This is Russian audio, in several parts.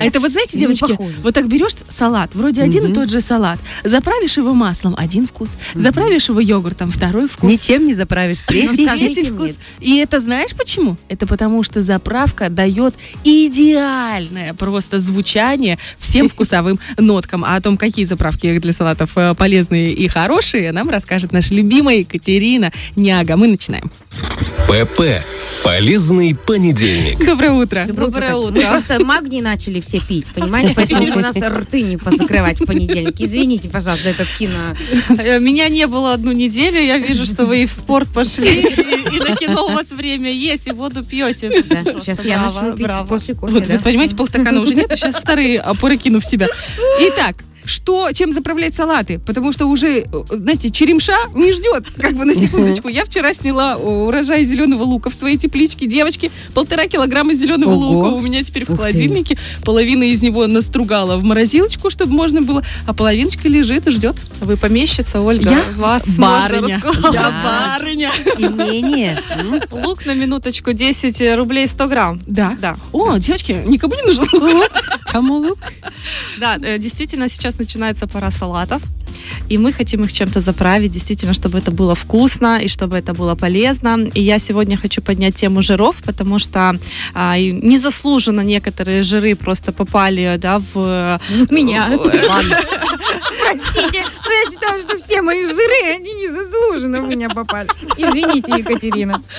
А это вот знаете, девочки, вот так берешь салат, вроде один и Мгм. тот же салат, заправишь его маслом, один вкус, заправишь его йогуртом, второй вкус. Ничем не заправишь. Третий. скажите Третий вкус. И это знаешь почему? Это потому что заправка дает идеальное просто звучание всем вкусовым ноткам. А о том, какие заправки для салатов э, полезные и хорошие, нам расскажет наша любимая Екатерина Няга. Мы начинаем. ПП. Полезный понедельник. Доброе утро. Доброе утро. Просто магний начали все пить, понимаете? Поэтому у нас рты не позакрывать в понедельник. Извините, пожалуйста, за этот кино. Э, Меня не было одну неделю, я вижу, что вы и в спорт пошли, и, и на кино у вас время есть, и воду пьете. Да, сейчас я начну пить браво. после кофе. Вот, да. вы понимаете, полстакана уже нет, а сейчас вторые опоры кину в себя. Итак, что, чем заправлять салаты? Потому что уже, э, знаете, черемша не ждет, как бы на секундочку. Я вчера сняла э, урожай зеленого лука в своей тепличке. Девочки, полтора килограмма зеленого Ого. лука у меня теперь в Ух ты. холодильнике. Половина из него настругала в морозилочку, чтобы можно было, а половиночка лежит и ждет. Вы помещица, Ольга? Я Вас барыня. Я барыня. Имение. М? Лук на минуточку 10 рублей 100 грамм. Да. Да, О, девочки, никому не нужно лук. Кому лук? да, э, действительно сейчас начинается пора салатов. И мы хотим их чем-то заправить, действительно, чтобы это было вкусно и чтобы это было полезно. И я сегодня хочу поднять тему жиров, потому что а, незаслуженно некоторые жиры просто попали да, в Меня. в- Простите, но я считаю, что все мои жиры, они незаслуженно в меня попали. Извините, Екатерина.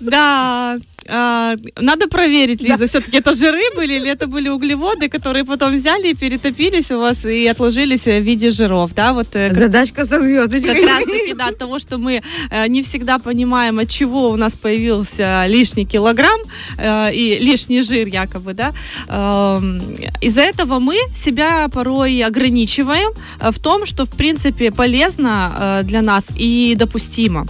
Да, а, надо проверить, Лиза, все-таки это жиры были или это были углеводы, которые потом взяли и перетопились у вас и отложились в виде жиров, да, вот э, как- Задачка со звездочкой. как раз таки, да, от того, что мы э, не всегда понимаем, от чего у нас появился лишний килограмм э, и лишний жир якобы, да, эм, из-за этого мы себя порой ограничиваем э, в том, что в принципе полезно э, для нас и допустимо.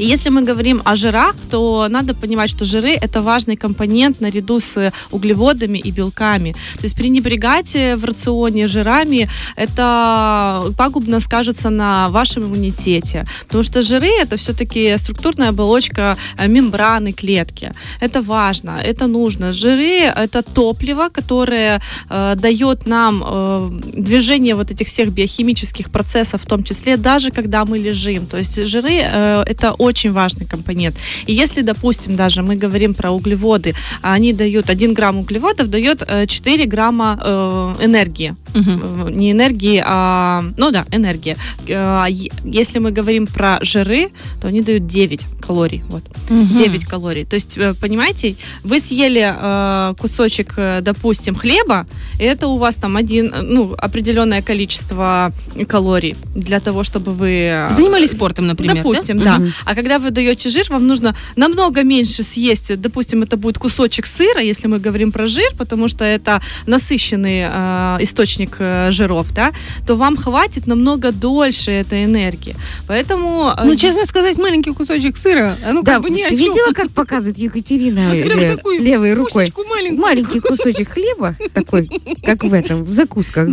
И если мы говорим о жирах, то надо понимать, что жиры это важный компонент наряду с углеводами и белками. То есть пренебрегать э, в рационе жирами это пагубно скажется на вашем иммунитете. Потому что жиры это все-таки структурная оболочка э, мембраны клетки. Это важно, это нужно. Жиры это топливо, которое э, дает нам э, движение вот этих всех биохимических процессов, в том числе даже когда мы лежим. То есть жиры э, это очень важный компонент. И если, допустим, даже мы говорим про углеводы, они дают 1 грамм углеводов, дает э, 4 грамма э, энергии. Э, Не энергии, а... Ну да, энергия. Э, е- Если мы говорим про жиры, то они дают 9 калорий. Вот. Мгм. 9 калорий. То есть, э, понимаете, вы съели э, кусочек, допустим, хлеба, это у вас там один, ну, определенное количество калорий для того, чтобы вы... Занимались спортом, например, да? Допустим, да. Мгм. А когда вы даете жир, вам нужно намного меньше съесть. Допустим, это будет кусочек сыра, если мы говорим про жир, потому что это насыщенный э, источник э, жиров, да, то вам хватит намного дольше этой энергии. Поэтому... э, Ну, честно сказать, маленький кусочек сыра, а ну Да, как бы не о ты видела, как показывает Екатерина левой рукой? Маленький кусочек хлеба, такой, как в этом, в закусках,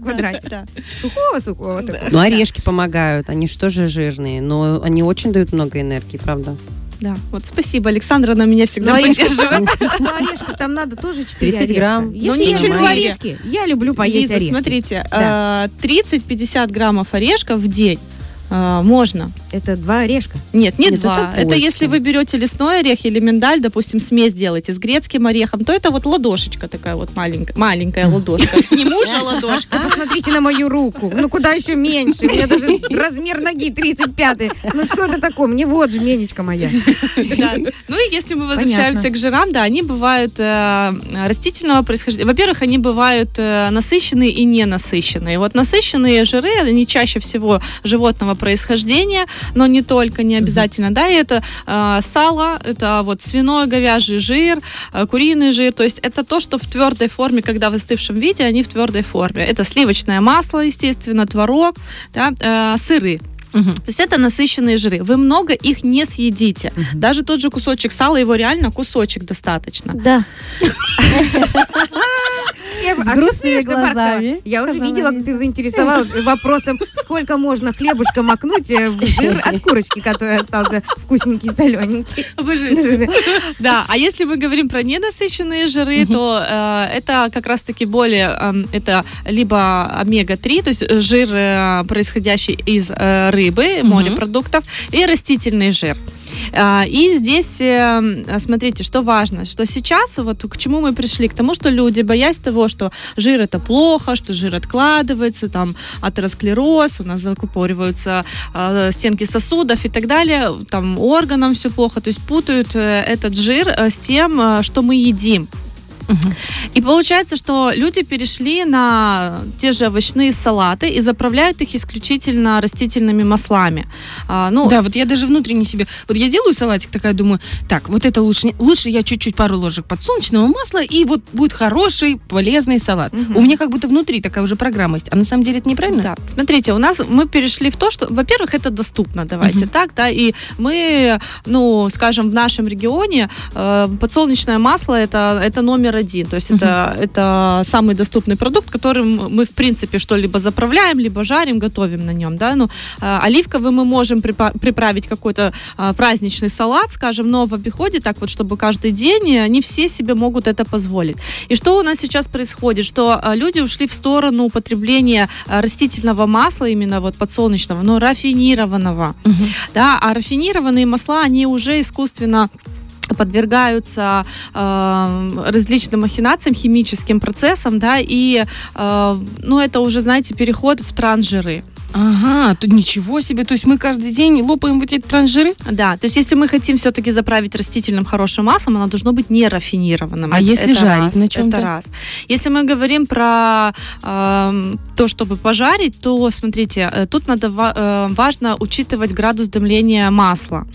квадратик. Сухого-сухого такого. Ну, орешки помогают. Они что же жирные, но они очень дают много энергии, правда? Да, вот спасибо, Александра, она меня всегда орешков, поддерживает. ну, орешков там надо тоже 4 30 орешка. грамм. Если Ну, не люблю четыре. орешки, я люблю поесть Лиза, орешки. смотрите, Да. э, 30-50 граммов орешков в день э, можно. Это два орешка. Нет, не Нет, два. это Это, если вы берете лесной орех или миндаль, допустим, смесь делаете с грецким орехом, то это вот ладошечка такая вот маленькая, маленькая ладошка. Не мужа а ладошка. А посмотрите на мою руку. Ну куда еще меньше? У меня даже размер ноги 35 Ну что это такое? Мне вот жменечка моя. Ну и если мы возвращаемся к жирам, да, они бывают э, растительного происхождения. Во-первых, они бывают э, насыщенные и ненасыщенные. Вот насыщенные жиры, они чаще всего животного происхождения, но не только, не обязательно. Да, и это э, сало, это вот свиной, говяжий жир, э, куриный жир. То есть это то, что в твердой форме, когда в остывшем виде, они в твердой форме. Это сливочное масло, естественно, творог, да, э, сыры. Мгм. То есть это насыщенные жиры. Вы много их не съедите. Даже тот же кусочек сала, его реально кусочек достаточно. Да. Я- С а грустными глазами, Я уже видела, как ты заинтересовалась вопросом, сколько можно хлебушка макнуть э, в жир от курочки, который остался вкусненький, солененький. Да, а если мы говорим про ненасыщенные жиры, то э, это как раз-таки более, эм, это либо омега-3, то есть э, жир, э, происходящий из рыбы, морепродуктов, и растительный жир. А, И здесь, э, смотрите, что важно, что сейчас, вот к чему мы пришли, к тому, что люди, боясь того, что жир это плохо, что жир откладывается, там атеросклероз, у нас закупориваются э, стенки сосудов и так далее, там органам все плохо, то есть путают э, этот жир э, с тем, что мы едим. И получается, что люди перешли на те же овощные салаты и заправляют их исключительно растительными маслами. А, ну, Да, вот я даже внутренне себе... Вот я делаю салатик, такая думаю, так, вот это лучше... Лучше я чуть-чуть пару ложек подсолнечного масла, и вот будет хороший, полезный салат. Мгм. У меня как будто внутри такая уже программа есть. А на самом деле это неправильно? Да, смотрите, у нас мы перешли в то, что, во-первых, это доступно, давайте Мгм. так, да, и мы, ну, скажем, в нашем регионе э, подсолнечное масло это это номер один, то есть это это самый доступный продукт, которым мы в принципе что-либо заправляем, либо жарим, готовим на нем, да, ну э, оливковый мы можем приправить какой-то э, праздничный салат, скажем, но в обиходе так вот, чтобы каждый день не все себе могут это позволить. И что у нас сейчас происходит, что э, люди ушли в сторону употребления растительного масла, именно вот подсолнечного, но рафинированного, Мгм. да, а рафинированные масла, они уже искусственно подвергаются э, различным махинациям, химическим процессам, да, и, э, ну, это уже, знаете, переход в трансжиры. Ага, тут ничего себе. То есть мы каждый день лопаем вот эти транжиры? Да, то есть если мы хотим все-таки заправить растительным хорошим маслом, оно должно быть не рафинированным. А Это- если это жарить раз, на чём-то? Это раз. Если мы говорим про эм, то, чтобы пожарить, то смотрите, э, тут надо э, важно учитывать градус дымления масла.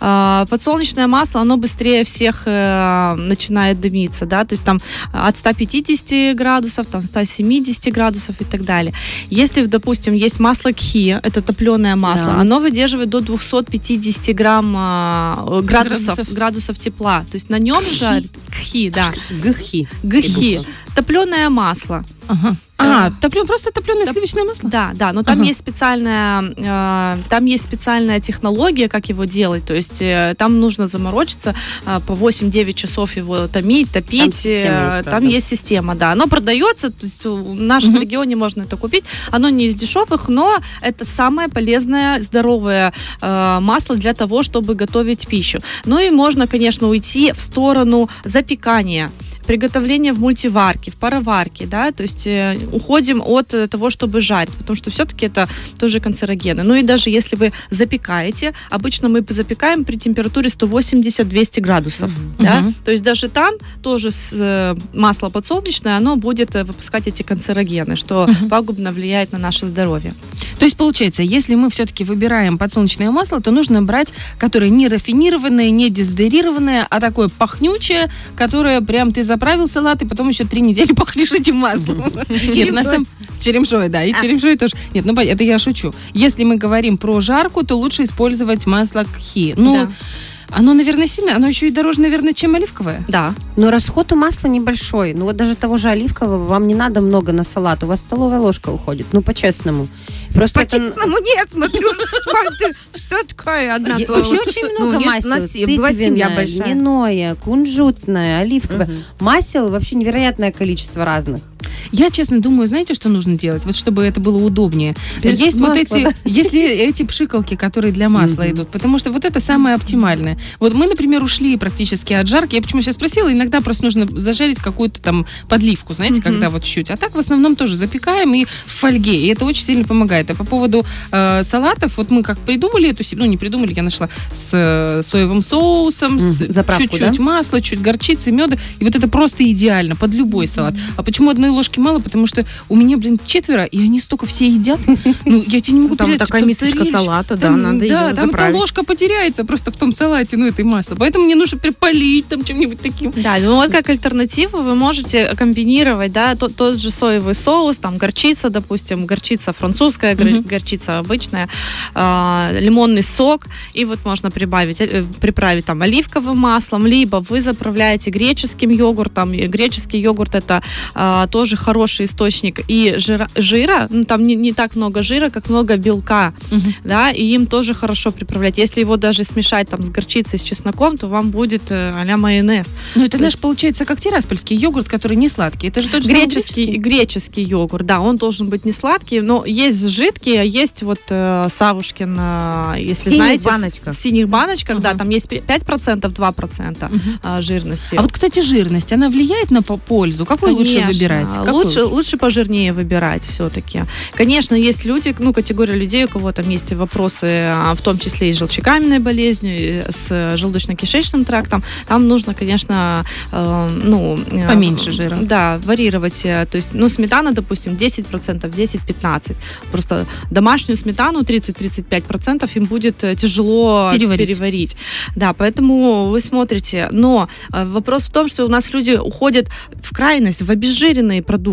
Э, подсолнечное масло, оно быстрее всех э, начинает дымиться, да, то есть там от 150 градусов, там 170 градусов и так далее. Если, допустим, есть масло кхи, это топленое масло, Да. оно выдерживает до 250 грамм а, градусов, Градусов. градусов тепла. То есть на нем жарит кхи, да, Гхи. гхи, топленое масло. Ага. А, топлен, просто топленое Топ- сливочное масло? Да, да, но там Ага. есть специальная, э, там есть специальная технология, как его делать. То есть э, там нужно заморочиться э, по 8-9 часов его томить, топить. Там система э, есть, там есть система, да. Оно продается, то есть в нашем Мгм. регионе можно это купить. Оно не из дешевых, но это самое полезное, здоровое э, масло для того, чтобы готовить пищу. Ну и можно, конечно, уйти в сторону запекания приготовление в мультиварке, в пароварке, да, то есть э, уходим от э, того, чтобы жарить, потому что все-таки это тоже канцерогены. Ну и даже если вы запекаете, обычно мы запекаем при температуре 180-200 градусов, да, Мгм. то есть даже там тоже э, масло подсолнечное, оно будет выпускать эти канцерогены, что пагубно влияет на наше здоровье. То есть, получается, если мы все-таки выбираем подсолнечное масло, то нужно брать, которое не рафинированное, не дезодорированное, а такое пахнючее, которое прям ты заправил салат, и потом еще три недели пахнешь этим маслом. Нет, на самом... Черемшой, да, и черемшой тоже. Нет, ну, это я шучу. Если мы говорим про жарку, то лучше использовать масло кхи. Ну. Оно, наверное, сильно, оно еще и дороже, наверное, чем оливковое. Да. Но расход у масла небольшой. Ну вот даже того же оливкового вам не надо много на салат. У вас столовая ложка уходит. Ну по-честному. Просто это- По-честному нет, смотрю. Что такое одна столовая? Вообще очень много Ну, масел. Тыквенное, большая. льняное, кунжутное, оливковое. Масел вообще невероятное количество разных. Я, честно, думаю, знаете, что нужно делать? Вот чтобы это было удобнее. Без есть вот масла, эти, да? если эти пшикалки, которые для масла Мгм. идут, потому что вот это самое оптимальное. Вот мы, например, ушли практически от жарки. Я почему сейчас спросила, иногда просто нужно зажарить какую-то там подливку, знаете, Мгм. когда вот чуть. А так в основном тоже запекаем и в фольге, и это очень сильно помогает. А по поводу э, салатов, вот мы как придумали эту, ну не придумали, я нашла с э, соевым соусом, с Мгм. Заправку, чуть-чуть да? масла, чуть горчицы, меда, и вот это просто идеально под любой салат. А почему одной ложки очень мало, потому что у меня, блин, четверо, и они столько все едят. Ну, я тебе не могу Там такая мисочка салата, да, надо да, там заправить. ложка потеряется просто в том салате, ну, это и масло. Поэтому мне нужно перепалить там чем-нибудь таким. Да, ну вот как альтернативу вы можете комбинировать, да, тот, тот же соевый соус, там горчица, допустим, горчица французская, Мгм. горчица обычная, а, лимонный сок, и вот можно прибавить, э, приправить там оливковым маслом, либо вы заправляете греческим йогуртом. Греческий йогурт это а, тоже хороший источник и жира, жира, ну там не, не так много жира, как много белка, Мгм. да, и им тоже хорошо приправлять. Если его даже смешать там с горчицей, с чесноком, то вам будет э, а-ля майонез. Ну, это То наш, получается, как тираспольский йогурт, который не сладкий. Это же тот же самый Греческий, греческий йогурт, да, он должен быть не сладкий, но есть жидкий, а есть вот э, Савушкин, э, если В знаете, в- баночках. В, синих баночках, да, Ага. там есть пи- 5%, 2% Мгм. э, жирности. А вот, кстати, жирность, она влияет на по- пользу? Какой лучше Конечно. выбирать? Какой Лучше, лучше пожирнее выбирать все-таки. Конечно, есть люди, ну, категория людей, у кого там есть вопросы, а, в том числе и с желчекаменной болезнью, и с желудочно-кишечным трактом. Там нужно, конечно, э, ну... э, Поменьше жира. Да, варьировать. э, То есть, ну, сметана, допустим, 10%, 10-15%. Просто домашнюю сметану 30-35% им будет э, тяжело Переварить. переварить. Да, поэтому вы смотрите. Но э, вопрос в том, что у нас люди уходят в крайность, в обезжиренные продукты.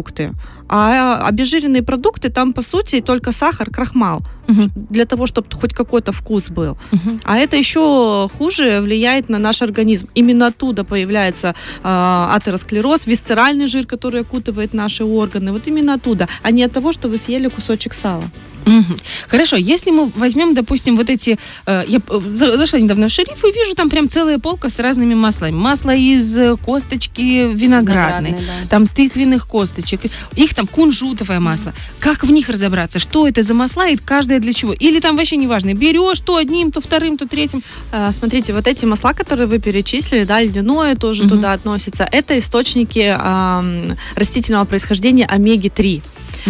А обезжиренные продукты, там, по сути, только сахар, крахмал. Мгм. Для того, чтобы хоть какой-то вкус был. Мгм. А это еще хуже влияет на наш организм. Именно оттуда появляется э, атеросклероз, висцеральный жир, который окутывает наши органы. Вот именно оттуда, а не от того, что вы съели кусочек сала. Мгм. Хорошо, если мы возьмем, допустим, вот эти... э, я э, за- зашла недавно в шериф и вижу там прям целая полка с разными маслами. Масло из э, косточки виноградной. Виноградный, да. Там тыквенных косточек, их там кунжутовое масло. Как в них разобраться? Что это за масла и каждое для чего? Или там вообще неважно, берешь то одним, то вторым, то третьим. Э, Смотрите, вот эти масла, которые вы перечислили, да, льняное тоже Мгм. туда относится, это источники ам, растительного происхождения омеги-3.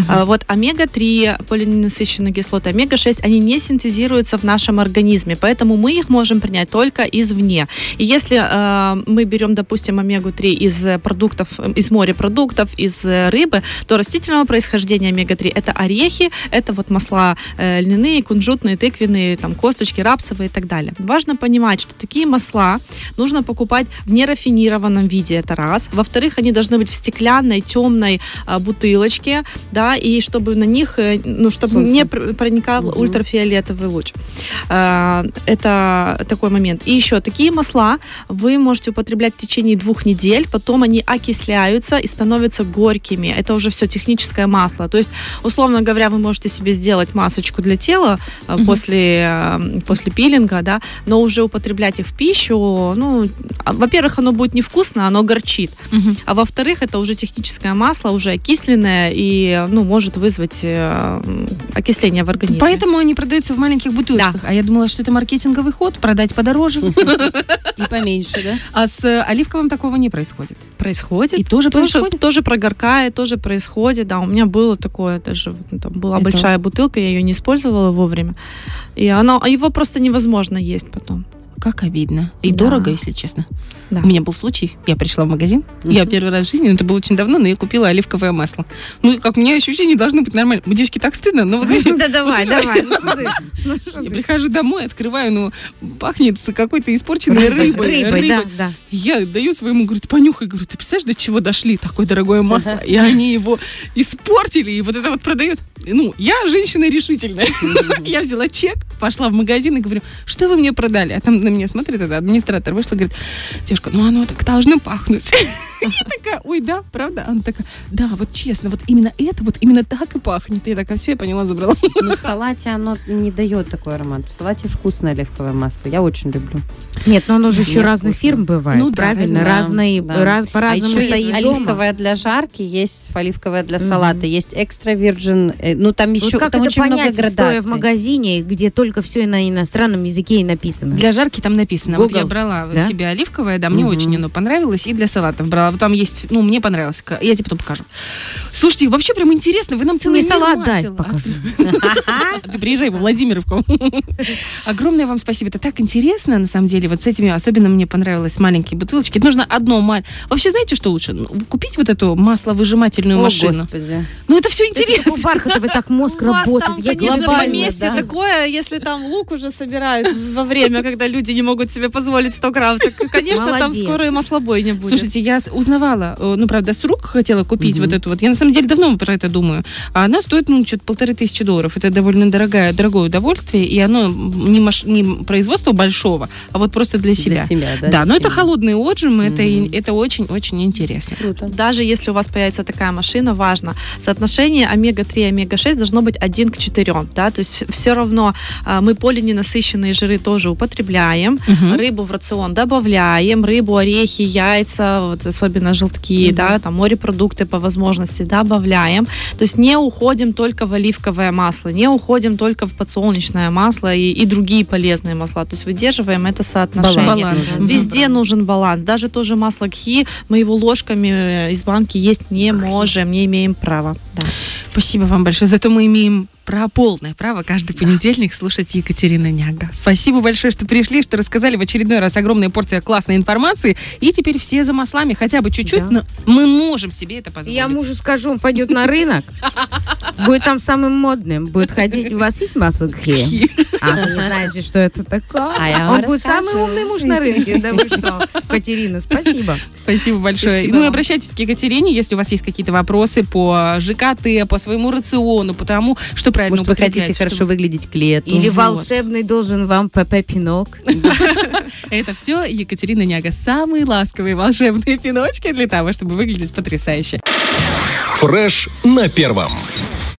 А, Вот омега-3, полиненасыщенные кислоты, омега-6, они не синтезируются в нашем организме, поэтому мы их можем принять только извне. И если э, мы берем, допустим, омегу-3 из э, продуктов, э, из морепродуктов, из э, рыбы, то растительного происхождения омега-3 это орехи, это вот масла э, льняные, кунжутные, тыквенные, там косточки, рапсовые и так далее. Важно понимать, что такие масла нужно покупать в нерафинированном виде, это раз. Во-вторых, они должны быть в стеклянной, темной а, бутылочке, да, и чтобы на них, э, ну, чтобы Солнце. не пр- проникал Мгм. ультрафиолетовый луч. А, Это такой момент. И еще такие масла вы можете употреблять в течение двух недель, потом они окисляются и становятся горькими. Это уже все техническое масло. То есть, условно говоря, вы можете себе сделать масочку для тела э, Мгм. после, э, после пилинга, да, но уже употреблять их в пищу, ну, а, во-первых, оно будет невкусно, оно горчит. Мгм. А во-вторых, это уже техническое масло, уже окисленное и ну, может вызвать э, окисление в организме. Поэтому они продаются в маленьких бутылочках. А я думала, что это маркетинговый ход, продать подороже. И поменьше, да? А с э, оливковым такого не происходит. происходит. И тоже происходит? тоже прогоркает, тоже происходит. Да, у меня было такое, даже вот там была большая бутылка, я ее не использовала вовремя. И оно, а его просто невозможно есть потом. Как обидно. И Да. дорого, если честно. Да. У меня был случай, я пришла в магазин, я первый раз в жизни, но это было очень давно, но я купила оливковое масло. Ну, как у меня ощущение должно быть нормально. Девочки, так стыдно, но вот знаете, Да давай, давай. ну ну я прихожу домой, открываю, ну, пахнет какой-то испорченной рыбой. Рыбой, да, да. Я даю своему, говорю, «Ты понюхай, говорю, ты представляешь, до чего дошли такое дорогое масло? И они его испортили, и вот это вот продают. Ну, я женщина решительная. Я взяла чек, пошла в магазин и говорю, что вы мне продали? А там на меня смотрит эта администратор, вышла и говорит, девушка, ну оно так должно пахнуть. Я такая, ой, да, правда? Она такая, да, вот честно, вот именно это, вот именно так и пахнет. Я такая, все, я поняла, забрала. Ну, в салате оно не дает такой аромат. В салате вкусное оливковое масло. Я очень люблю. Нет, но оно же еще разных фирм бывает, Ну правильно? Разные, раз, А по-разному стоит оливковое для жарки, есть оливковое для салата, есть экстра virgin. э, Ну, там еще там это очень много понять, стоя в градаций. магазине, где только все на иностранном языке и написано? Для жарки упаковке там написано. Вот я Google, брала да? себе оливковое, да, мне Мгм. очень оно понравилось, и для салатов брала. Вот там есть, ну, мне понравилось. Я тебе потом покажу. Слушайте, вообще прям интересно, вы нам целый Мне салат дай, покажи. Ты приезжай во Владимировку. Огромное вам спасибо. Это так интересно, на самом деле. Вот с этими особенно мне понравилось маленькие бутылочки. Нужно одно маленькое. Вообще, знаете, что лучше? Ну, Купить вот эту масловыжимательную машину. господи. Ну, это все интересно. такой бархатовый так мозг У работает. Я глобально, поместье да. такое, если там лук уже собирают во время, когда люди не могут себе позволить 100 грамм, так, конечно, там Молодец. скоро и маслобой не будет. Слушайте, я узнавала, э, ну, правда, с рук хотела купить Мгм. вот эту вот. Я, на самом деле, давно про это думаю. А она стоит, ну, что-то полторы тысячи долларов. Это довольно дорогое, дорогое удовольствие, и оно не, маш- не производство большого, а вот просто для себя. Для себя, да. Да, но это семьи. холодный отжим, это, и- Мгм. это очень-очень интересно. Круто. Даже если у вас появится такая машина, важно, соотношение омега-3 и омега-6 должно быть 1 к 4. Да? То есть все равно а, мы полиненасыщенные жиры тоже употребляем, Мгм. рыбу в рацион добавляем, рыбу, орехи, яйца, вот особенно желтки, Мгм. да, там морепродукты по возможности добавляем. То есть не уходим только в оливковое масло, не уходим только в подсолнечное масло и, и другие полезные масла. То есть выдерживаем это соотношение. Баланс. Везде нужен баланс. Даже тоже масло кхи мы его ложками э, из банки есть не можем, не имеем права. Да. Спасибо вам большое. Зато мы имеем про полное право каждый понедельник слушать Екатерина Няга. Спасибо большое, что пришли, что рассказали в очередной раз огромная порция классной информации. И теперь все за маслами, хотя бы чуть-чуть, Да. но мы можем себе это позволить. Я мужу скажу, он пойдет на рынок, будет там самым модным, будет ходить. У вас есть масло гхи? А вы не знаете, что это такое? А Он будет самый умный муж на рынке. Да вы что, Катерина, спасибо. Спасибо большое. Спасибо ну и обращайтесь к Екатерине, если у вас есть какие-то вопросы по ЖКТ, по своему рациону, по тому, что правильно Может, вы хотите хорошо чтобы- выглядеть к лету. Или Вот. волшебный должен вам ПП Пинок. Это все Екатерина Няга. Самые ласковые волшебные пиночки для того, чтобы выглядеть потрясающе. Фреш на первом.